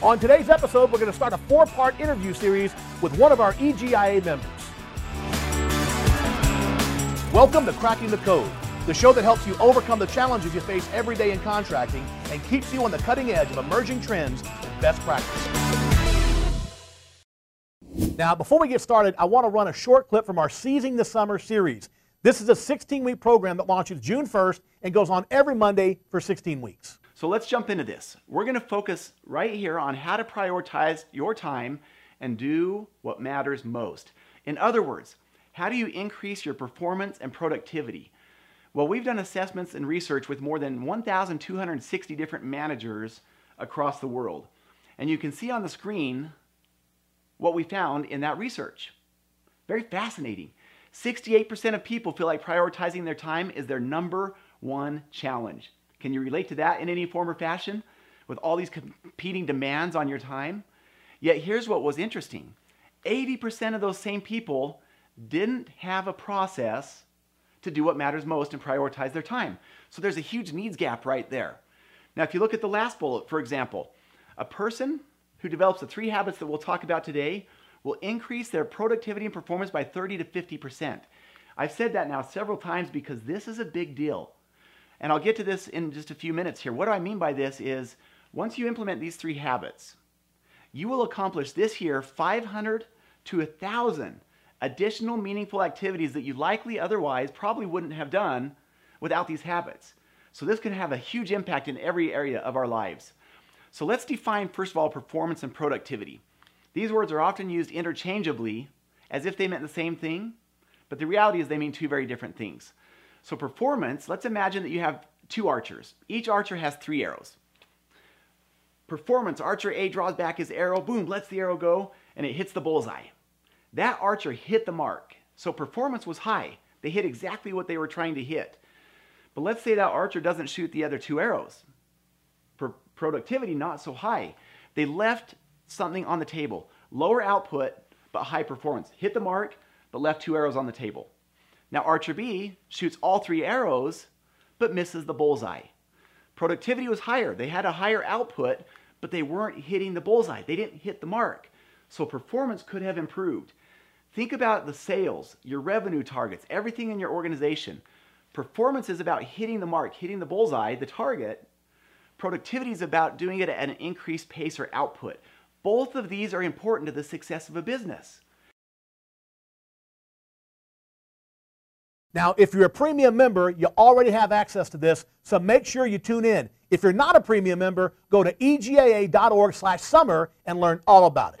On today's episode, we're going to start a four part interview series with one of our EGIA members. Welcome to Cracking the Code, the show that helps you overcome the challenges you face every day in contracting and keeps you on the cutting edge of emerging trends and best practices. Now, before we get started, I want to run a short clip from our Seizing the Summer series. This is a 16 week program that launches June 1st and goes on every Monday for 16 weeks. So let's jump into this. We're going to focus right here on how to prioritize your time and do what matters most. In other words, how do you increase your performance and productivity? Well, we've done assessments and research with more than 1,260 different managers across the world. And you can see on the screen what we found in that research. Very fascinating. 68% of people feel like prioritizing their time is their number one challenge. Can you relate to that in any form or fashion with all these competing demands on your time? Yet here's what was interesting 80% of those same people didn't have a process to do what matters most and prioritize their time. So there's a huge needs gap right there. Now, if you look at the last bullet, for example, a person who develops the three habits that we'll talk about today will increase their productivity and performance by 30 to 50%. I've said that now several times because this is a big deal. And I'll get to this in just a few minutes here. What do I mean by this is once you implement these three habits, you will accomplish this year 500 to 1,000 additional meaningful activities that you likely otherwise probably wouldn't have done without these habits. So this can have a huge impact in every area of our lives. So let's define, first of all, performance and productivity. These words are often used interchangeably as if they meant the same thing, but the reality is they mean two very different things. So performance, let's imagine that you have two archers. Each archer has three arrows. Performance, archer A draws back his arrow, boom, lets the arrow go, and it hits the bullseye. That archer hit the mark. So performance was high. They hit exactly what they were trying to hit. But let's say that archer doesn't shoot the other two arrows productivity not so high. They left something on the table. Lower output, but high performance. Hit the mark, but left two arrows on the table. Now Archer B shoots all three arrows, but misses the bullseye. Productivity was higher. They had a higher output, but they weren't hitting the bullseye. They didn't hit the mark. So performance could have improved. Think about the sales, your revenue targets, everything in your organization. Performance is about hitting the mark, hitting the bullseye, the target, Productivity is about doing it at an increased pace or output. Both of these are important to the success of a business. Now, if you're a premium member, you already have access to this, so make sure you tune in. If you're not a premium member, go to egia.org/summer and learn all about it.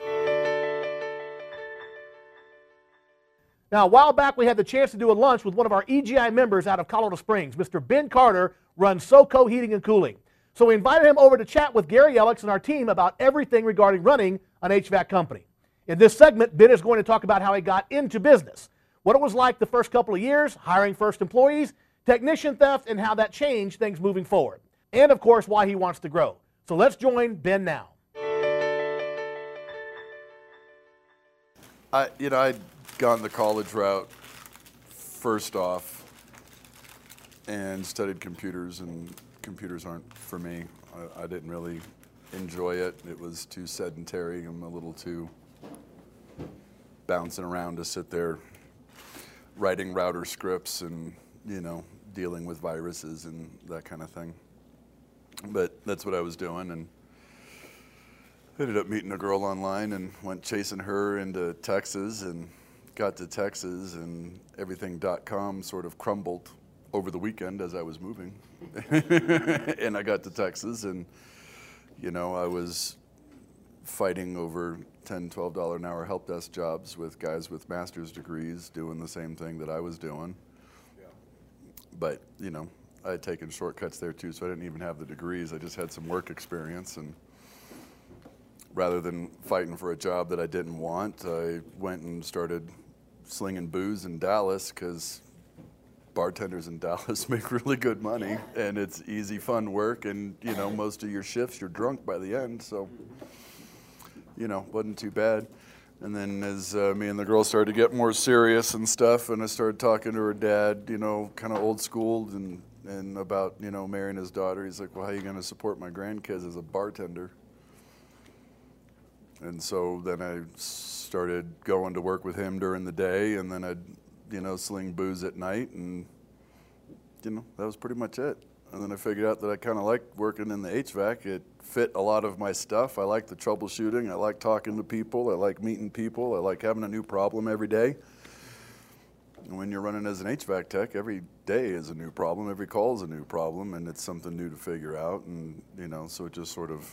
Now, a while back, we had the chance to do a lunch with one of our EGI members out of Colorado Springs. Mr. Ben Carter runs SoCo Heating and Cooling. So we invited him over to chat with Gary Elekes and our team about everything regarding running an HVAC company. In this segment, Ben is going to talk about how he got into business, what it was like the first couple of years, hiring first employees, technician theft, and how that changed things moving forward. And of course, why he wants to grow. So let's join Ben now. I, you know, I'd gone the college route first off and studied computers and computers aren't for me. I, I, didn't really enjoy it. It was too sedentary. I'm a little too bouncing around to sit there writing router scripts and, you know, dealing with viruses and that kind of thing. But that's what I was doing and I ended up meeting a girl online and went chasing her into Texas and got to Texas and everything.com sort of crumbled over the weekend as I was moving. and I got to Texas and, you know, I was fighting over 10 $12 an hour help desk jobs with guys with master's degrees doing the same thing that I was doing. Yeah. But, you know, I had taken shortcuts there too, so I didn't even have the degrees. I just had some work experience. And rather than fighting for a job that I didn't want, I went and started slinging booze in Dallas because bartenders in Dallas make really good money, and it's easy, fun work. And you know, most of your shifts, you're drunk by the end, so mm-hmm. You know, wasn't too bad. And then as uh, me and the girl started to get more serious and stuff, and I started talking to her dad, you know, kind of old school and and about you know marrying his daughter. He's like, "Well, how are you going to support my grandkids as a bartender?" And so then I started going to work with him during the day, and then I'd, you know, sling booze at night, and you know, that was pretty much it. And then I figured out that I kind of liked working in the HVAC. It fit a lot of my stuff. I like the troubleshooting. I like talking to people. I like meeting people. I like having a new problem every day. And when you're running as an HVAC tech, every day is a new problem. Every call is a new problem, and it's something new to figure out. And you know, so it just sort of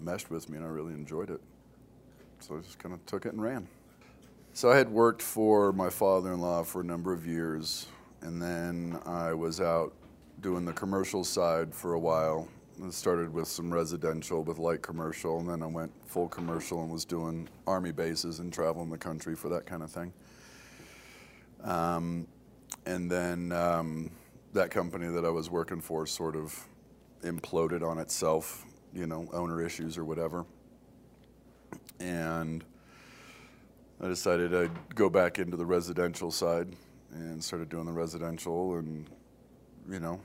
meshed with me, and I really enjoyed it. So I just kind of took it and ran. So I had worked for my father-in-law for a number of years, and then I was out doing the commercial side for a while. I started with some residential with light commercial, and then I went full commercial and was doing army bases and traveling the country for that kind of thing. Um, and then um, that company that I was working for sort of imploded on itself, you know, owner issues or whatever. And I decided I'd go back into the residential side and started doing the residential and, you know,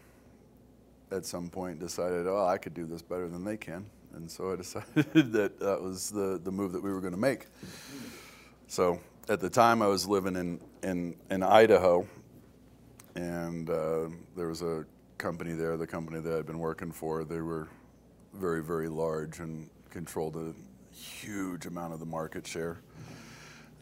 at some point decided, oh, I could do this better than they can. And so I decided that that was the, the move that we were going to make. So at the time, I was living in, in, in Idaho, and uh, there was a company there, the company that I'd been working for. They were very, very large and controlled a huge amount of the market share.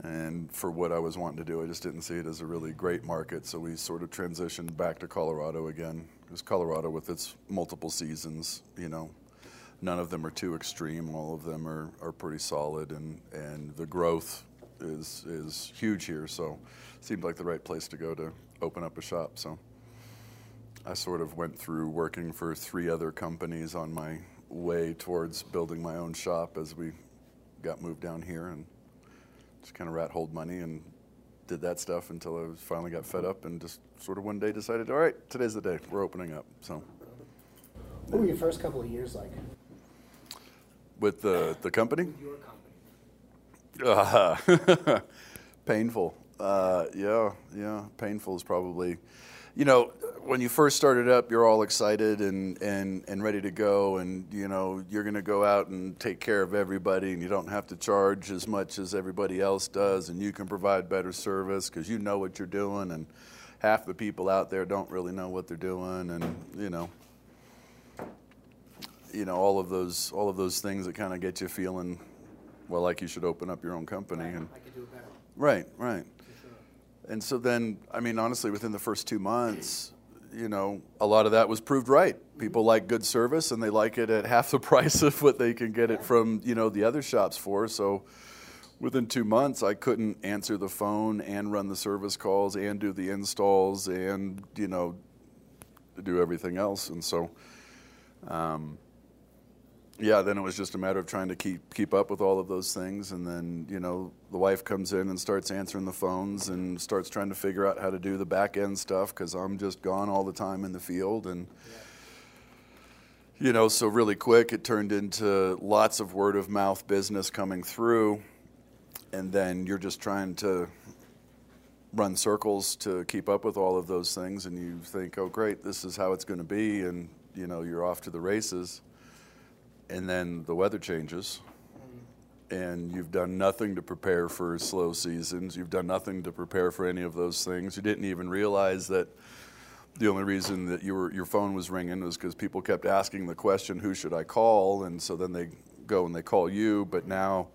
And for what I was wanting to do, I just didn't see it as a really great market. So we sort of transitioned back to Colorado again. Because Colorado, with its multiple seasons, you know, none of them are too extreme. All of them are, are pretty solid, and, and the growth is is huge here. So it seemed like the right place to go to open up a shop. So I sort of went through working for three other companies on my way towards building my own shop as we got moved down here and just kind of rat holed money and did that stuff until I finally got fed up and just sort of one day decided, all right, today's the day. We're opening up. So. What were your first couple of years like? With the the company? With your company. Uh, painful. Uh, yeah, yeah. Painful is probably, you know, when you first started up, you're all excited and, and, and ready to go, and you know you're going to go out and take care of everybody, and you don't have to charge as much as everybody else does, and you can provide better service because you know what you're doing, and half the people out there don't really know what they're doing, and you know, you know all of those all of those things that kind of get you feeling well, like you should open up your own company. And I could do it better. right, right. And so then, I mean, honestly, within the first two months, you know, a lot of that was proved right. People like good service, and they like it at half the price of what they can get it from, you know, the other shops for. So within two months, I couldn't answer the phone and run the service calls and do the installs and, you know, do everything else. And so, um, yeah, then it was just a matter of trying to keep keep up with all of those things, and then you know the wife comes in and starts answering the phones and starts trying to figure out how to do the back end stuff because I'm just gone all the time in the field, and you know, so really quick it turned into lots of word of mouth business coming through, and then you're just trying to run circles to keep up with all of those things, and you think, oh great, this is how it's going to be, and you know you're off to the races and then the weather changes and you've done nothing to prepare for slow seasons you've done nothing to prepare for any of those things you didn't even realize that the only reason that you were, your phone was ringing was because people kept asking the question who should i call and so then they go and they call you but now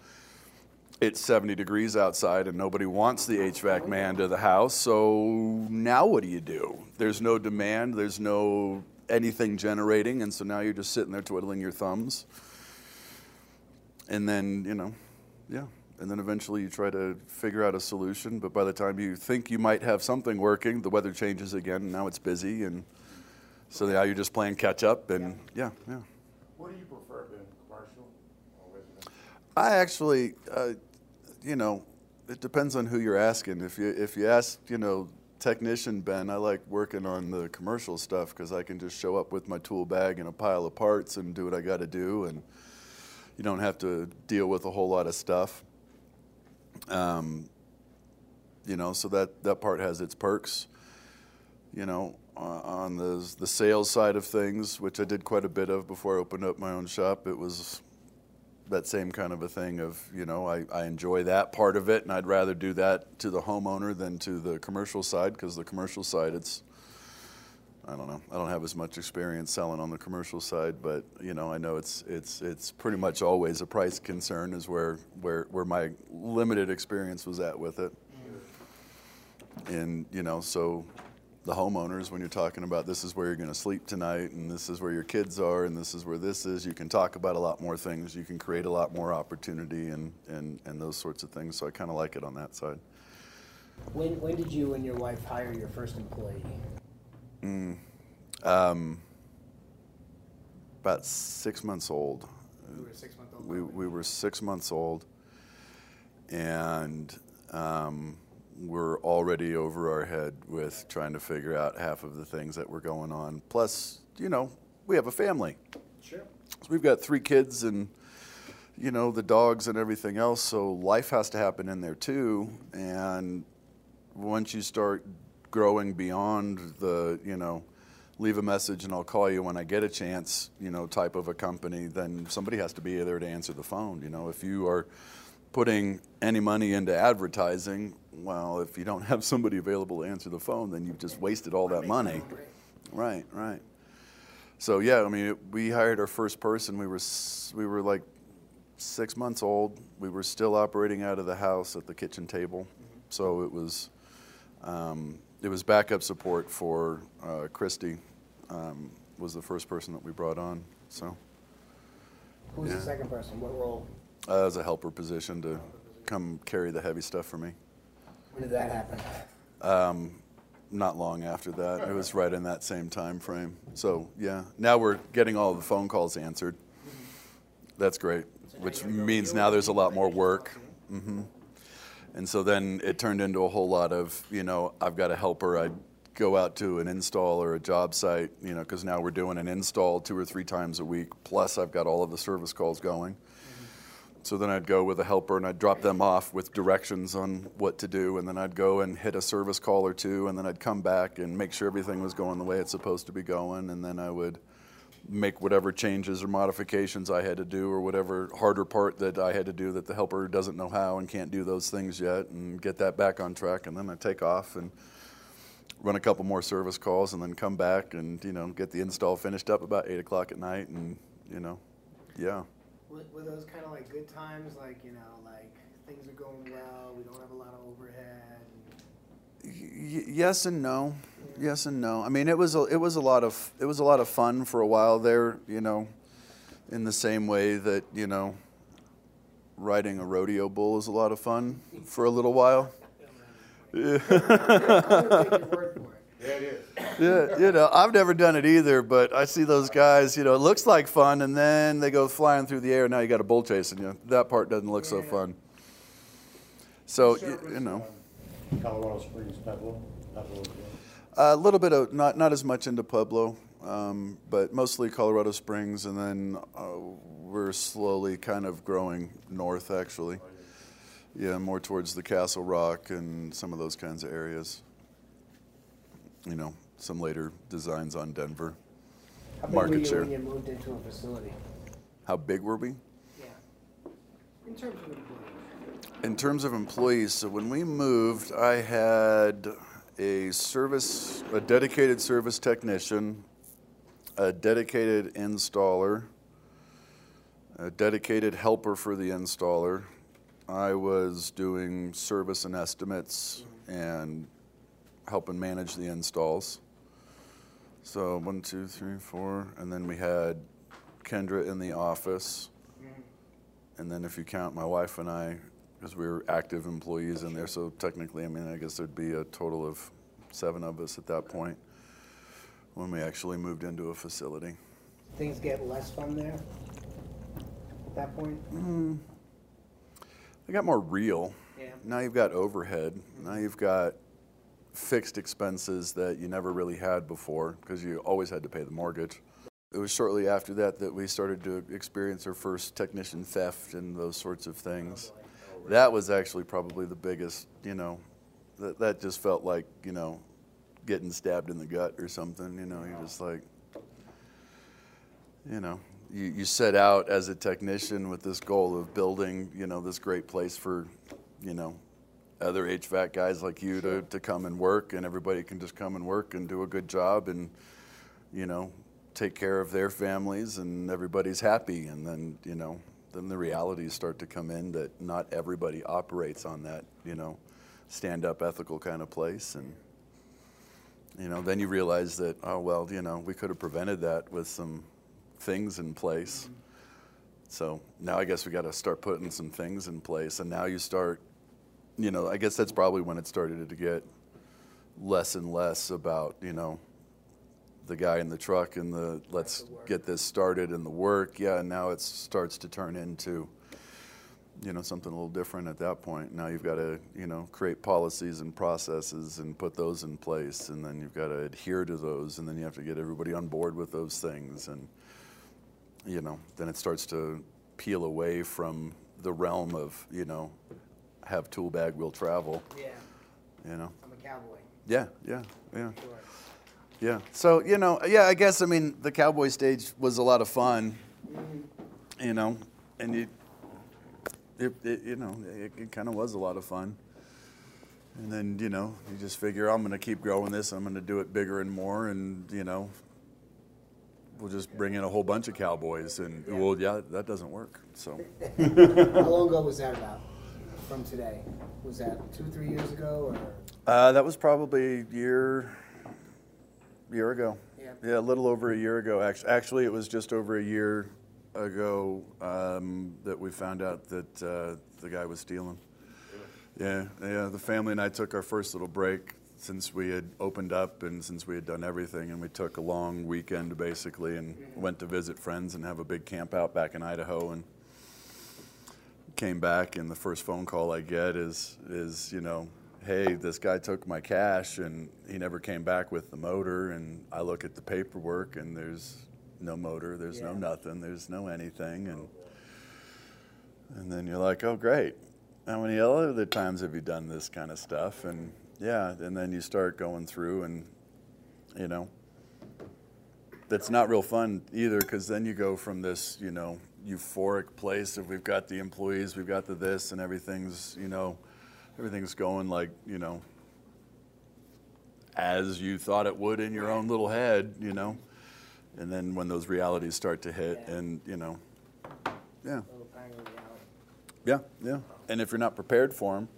it's 70 degrees outside and nobody wants the HVAC man to the house. So now what do you do? There's no demand, there's no anything generating, and so now you're just sitting there twiddling your thumbs. And then, you know, yeah. And then eventually you try to figure out a solution, but by the time you think you might have something working, the weather changes again, and now it's busy, and so now you're just playing catch up, and yeah, yeah. What do you prefer, Ben? Commercial or residential? I actually, uh, you know, it depends on who you're asking. If you if you ask, you know, technician Ben, I like working on the commercial stuff because I can just show up with my tool bag and a pile of parts and do what I got to do, and you don't have to deal with a whole lot of stuff. Um, you know, so that that part has its perks. You know, on the the sales side of things, which I did quite a bit of before I opened up my own shop, it was that same kind of a thing of you know I, I enjoy that part of it and I'd rather do that to the homeowner than to the commercial side because the commercial side it's I don't know I don't have as much experience selling on the commercial side but you know I know it's it's it's pretty much always a price concern is where where where my limited experience was at with it. Mm. And you know so the homeowners when you're talking about this is where you're going to sleep tonight and this is where your kids are and this is where this is. You can talk about a lot more things. You can create a lot more opportunity and and, and those sorts of things. So i kind of like it on that side. When, when did you and your wife hire your first employee? mm, um, about six months old. You were six month old. we, we were six months old. And um, we're already over our head with trying to figure out half of the things that were going on. Plus you know we have a family. Sure. So we've got three kids and you know the dogs and everything else so life has to happen in there too. And once you start growing beyond the you know leave a message and I'll call you when I get a chance you know type of a company then somebody has to be there to answer the phone. You know if you are putting any money into advertising well if you don't have somebody available to answer the phone then you've just wasted all that money right right so yeah, I mean, it, we hired our first person. We were we were like six months old. We were still operating out of the house at the kitchen table, so it was um, it was backup support for uh, Christy. Um, was the first person that we brought on. So who's Yeah. the second person? What role? uh, as a helper position to come carry the heavy stuff for me. When did that happen? Um, not long after that, it was right in that same time frame. So yeah, now we're getting all the phone calls answered. That's great, which means now there's a lot more work. hmm And so then it turned into a whole lot of, you know, I've got a helper. I'd go out to an install or a job site, you know, because now we're doing an install two or three times a week. Plus, I've got all of the service calls going. So then I'd go with a helper and I'd drop them off with directions on what to do. And then I'd go and hit a service call or two. And then I'd come back and make sure everything was going the way it's supposed to be going. And then I would make whatever changes or modifications I had to do or whatever harder part that I had to do that the helper doesn't know how and can't do those things yet and get that back on track. And then I take off and run a couple more service calls and then come back and, you know, get the install finished up about 8 o'clock at night. And, you know, yeah. Were, were those kind of like good times? Like, you know, like things are going well, we don't have a lot of overhead. Y- yes and no. Yes and no. I mean, it was a, it was a lot of it was a lot of fun for a while there. You know, in the same way that you know, riding a rodeo bull is a lot of fun for a little while. Yeah. I'm gonna take your word for it. Yeah, it is. Yeah, you know, I've never done it either, but I see those guys. You know, it looks like fun, and then they go flying through the air. And now you got a bull chasing you. That part doesn't look so Yeah. fun. So y- Service, you know. Colorado Springs, Pueblo, Pueblo as. A little bit of not not as much into Pueblo, um, but mostly Colorado Springs, and then uh, we're slowly kind of growing north. Actually, yeah, more towards the Castle Rock and some of those kinds of areas. You know, some later designs on Denver. How big Market were you share. when you moved into a facility? How big were we? Yeah. In terms of employees. In terms of employees, so when we moved, I had a service, a dedicated service technician, a dedicated installer, a dedicated helper for the installer. I was doing service and estimates mm-hmm. and helping manage the installs. So one, two, three, four, and then we had Kendra in the office. Mm-hmm. And then if you count my wife and I, because we were active employees in there, so technically, I mean, I guess there'd be a total of seven of us at that point when we actually moved into a facility. Things get less fun there at that point? Mm. They got more real. Yeah. Now you've got overhead. Now mm-hmm. you've got fixed expenses that you never really had before because you always had to pay the mortgage. It was shortly after that that we started to experience our first technician theft and those sorts of things. That was actually probably the biggest, you know, that, that just felt like, you know, getting stabbed in the gut or something, you know, you're just like, you know, you, you set out as a technician with this goal of building, you know, this great place for, you know, other HVAC guys like you to, to come and work, and everybody can just come and work and do a good job and, you know, take care of their families, and everybody's happy. And then, you know, then the realities start to come in that not everybody operates on that, you know, stand up ethical kind of place. And, you know, then you realize that, oh, well, you know, we could have prevented that with some things in place. Mm-hmm. So now I guess we got to start putting some things in place. And now you start, you know, I guess that's probably when it started to get less and less about, you know, the guy in the truck and the let's get this started and the work. Yeah, and now it starts to turn into, you know, something a little different at that point. Now you've got to, you know, create policies and processes and put those in place, and then you've got to adhere to those, and then you have to get everybody on board with those things, and you know, then it starts to peel away from the realm of, you know, have tool bag, will travel. Yeah, You know. I'm a cowboy. Yeah, yeah, yeah. Sure. Yeah. So, you know, yeah, I guess, I mean, the cowboy stage was a lot of fun, mm-hmm. you know, and you, it, it, you know, it, it kind of was a lot of fun. And then, you know, you just figure, I'm going to keep growing this, I'm going to do it bigger and more, and, you know, we'll just bring in a whole bunch of cowboys. And, well, yeah, that doesn't work. So, How long ago was that about from today? Was that two, three years ago, or? uh, that was probably a year, year ago. Yeah. Yeah, a little over a year ago. Actually, actually, it was just over a year ago um, that we found out that uh, the guy was stealing. Yeah, yeah. The family and I took our first little break since we had opened up and since we had done everything, and we took a long weekend basically and went to visit friends and have a big camp out back in Idaho and came back and the first phone call I get is is you know hey this guy took my cash and he never came back with the motor. And I look at the paperwork and there's no motor there's no nothing there's no anything. And and then you're like oh great. How many other times have you done this kind of stuff? And yeah and then you start going through and you know that's not real fun either because then you go from this you know euphoric place if we've got the employees we've got the this and everything's you know everything's going like you know as you thought it would in your own little head you know and then when those realities start to hit Yeah. and you know yeah Little tiny reality. yeah, yeah. And if you're not prepared for them,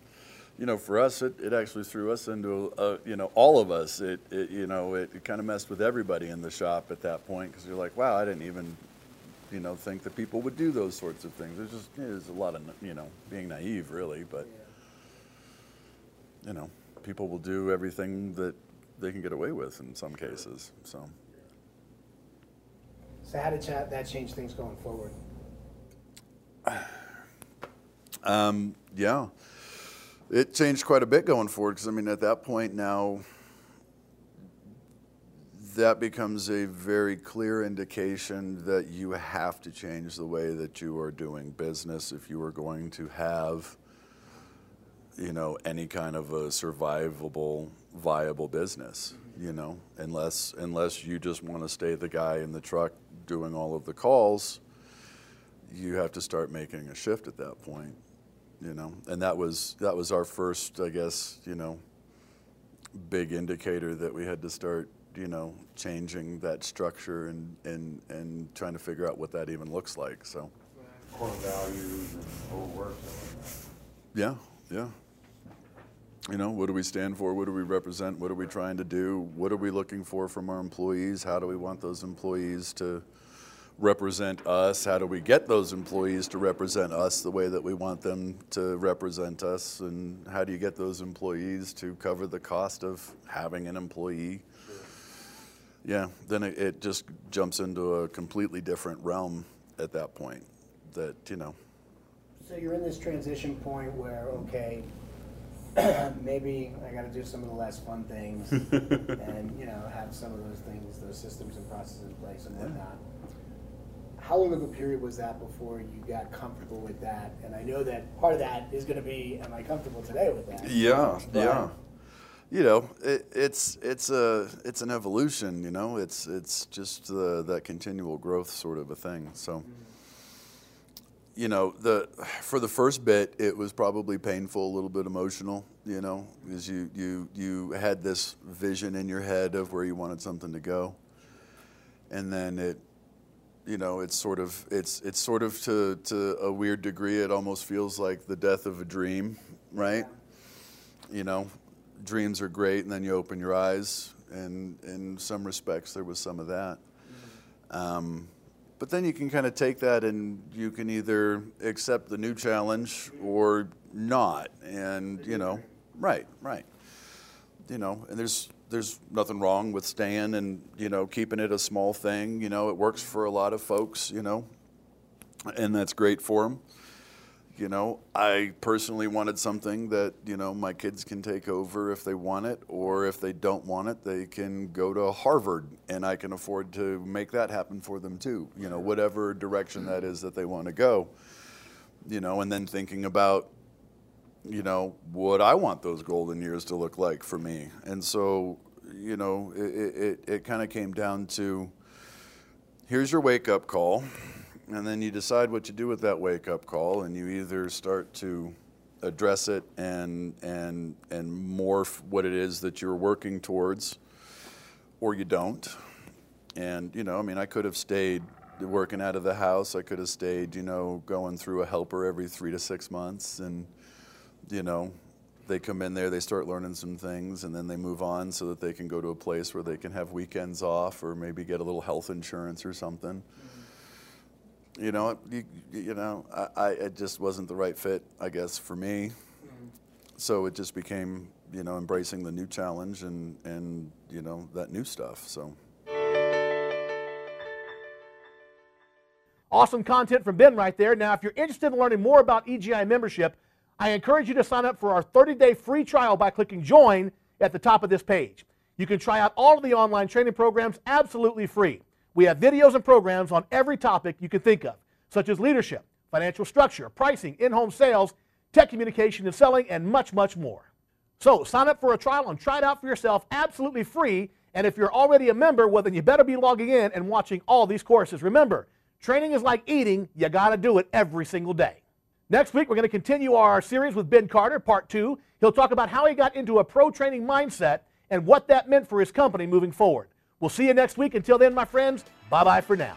you know, for us, it, it actually threw us into, a, you know, all of us. It, it you know, it, it kind of messed with everybody in the shop at that point because you're like, wow, I didn't even, you know, think that people would do those sorts of things. There's just, there's a lot of, you know, being naive, really. But, you know, people will do everything that they can get away with in some cases. So, So how did that change things going forward? Um, yeah, it changed quite a bit going forward because I mean, at that point now, that becomes a very clear indication that you have to change the way that you are doing business if you are going to have, you know, any kind of a survivable, viable business. You know, unless unless you just want to stay the guy in the truck doing all of the calls, you have to start making a shift at that point you know and that was that was our first i guess you know big indicator that we had to start you know changing that structure and and and trying to figure out what that even looks like so. Core values and whole work. yeah yeah. You know what do we stand for? What do we represent? What are we trying to do? What are we looking for from our employees? How do we want those employees to represent us? How do we get those employees to represent us the way that we want them to represent us? And how do you get those employees to cover the cost of having an employee yeah then it, it just jumps into a completely different realm at that point that you know So you're in this transition point where, okay, maybe I got to do some of the less fun things, and you know, have some of those things, those systems and processes in place and whatnot. How long of a period was that before you got comfortable with that? And I know that part of that is going to be, am I comfortable today with that? Yeah, But- yeah. You know, it, it's it's a it's an evolution. You know, it's it's just uh, that continual growth sort of a thing. So, you know, the for the first bit, it was probably painful, a little bit emotional. You know, because you you you had this vision in your head of where you wanted something to go, and then it. You know, it's sort of it's it's sort of to to a weird degree. It almost feels like the death of a dream, right? You know, dreams are great, and then you open your eyes, and in some respects, there was some of that. Um, but then you can kind of take that and you can either accept the new challenge or not. And, you know, right, right. You know, and there's there's nothing wrong with staying and, you know, keeping it a small thing. You know, it works for a lot of folks, you know, and that's great for them. You know, I personally wanted something that, you know, my kids can take over if they want it, or if they don't want it, they can go to Harvard and I can afford to make that happen for them too. You know, whatever direction that is that they want to go. You know, and then thinking about, you know, what I want those golden years to look like for me. And so, you know, it, it, it kind of came down to here's your wake up call and then you decide what you do with that wake up call, and you either start to address it and and and morph what it is that you're working towards, or you don't. And you know, I mean, I could have stayed working out of the house. I could have stayed, you know, going through a helper every three to six months, and you know, they come in there, they start learning some things, and then they move on so that they can go to a place where they can have weekends off, or maybe get a little health insurance or something mm-hmm. You know, you, you know, I, I, it just wasn't the right fit, I guess, for me. Mm-hmm. So it just became, you know, embracing the new challenge and, and you know, that new stuff. So. Awesome content from Ben right there. Now, if you're interested in learning more about EGI membership, I encourage you to sign up for our 30-day free trial by clicking Join at the top of this page. You can try out all of the online training programs absolutely free. We have videos and programs on every topic you can think of, such as leadership, financial structure, pricing, in-home sales, tech communication and selling, and much, much more. So sign up for a trial and try it out for yourself absolutely free. And if you're already a member, well, then you better be logging in and watching all these courses. Remember, training is like eating. You got to do it every single day. Next week, we're going to continue our series with Ben Carter, part two. He'll talk about how he got into a pro training mindset and what that meant for his company moving forward. We'll see you next week. Until then, my friends, bye bye for now.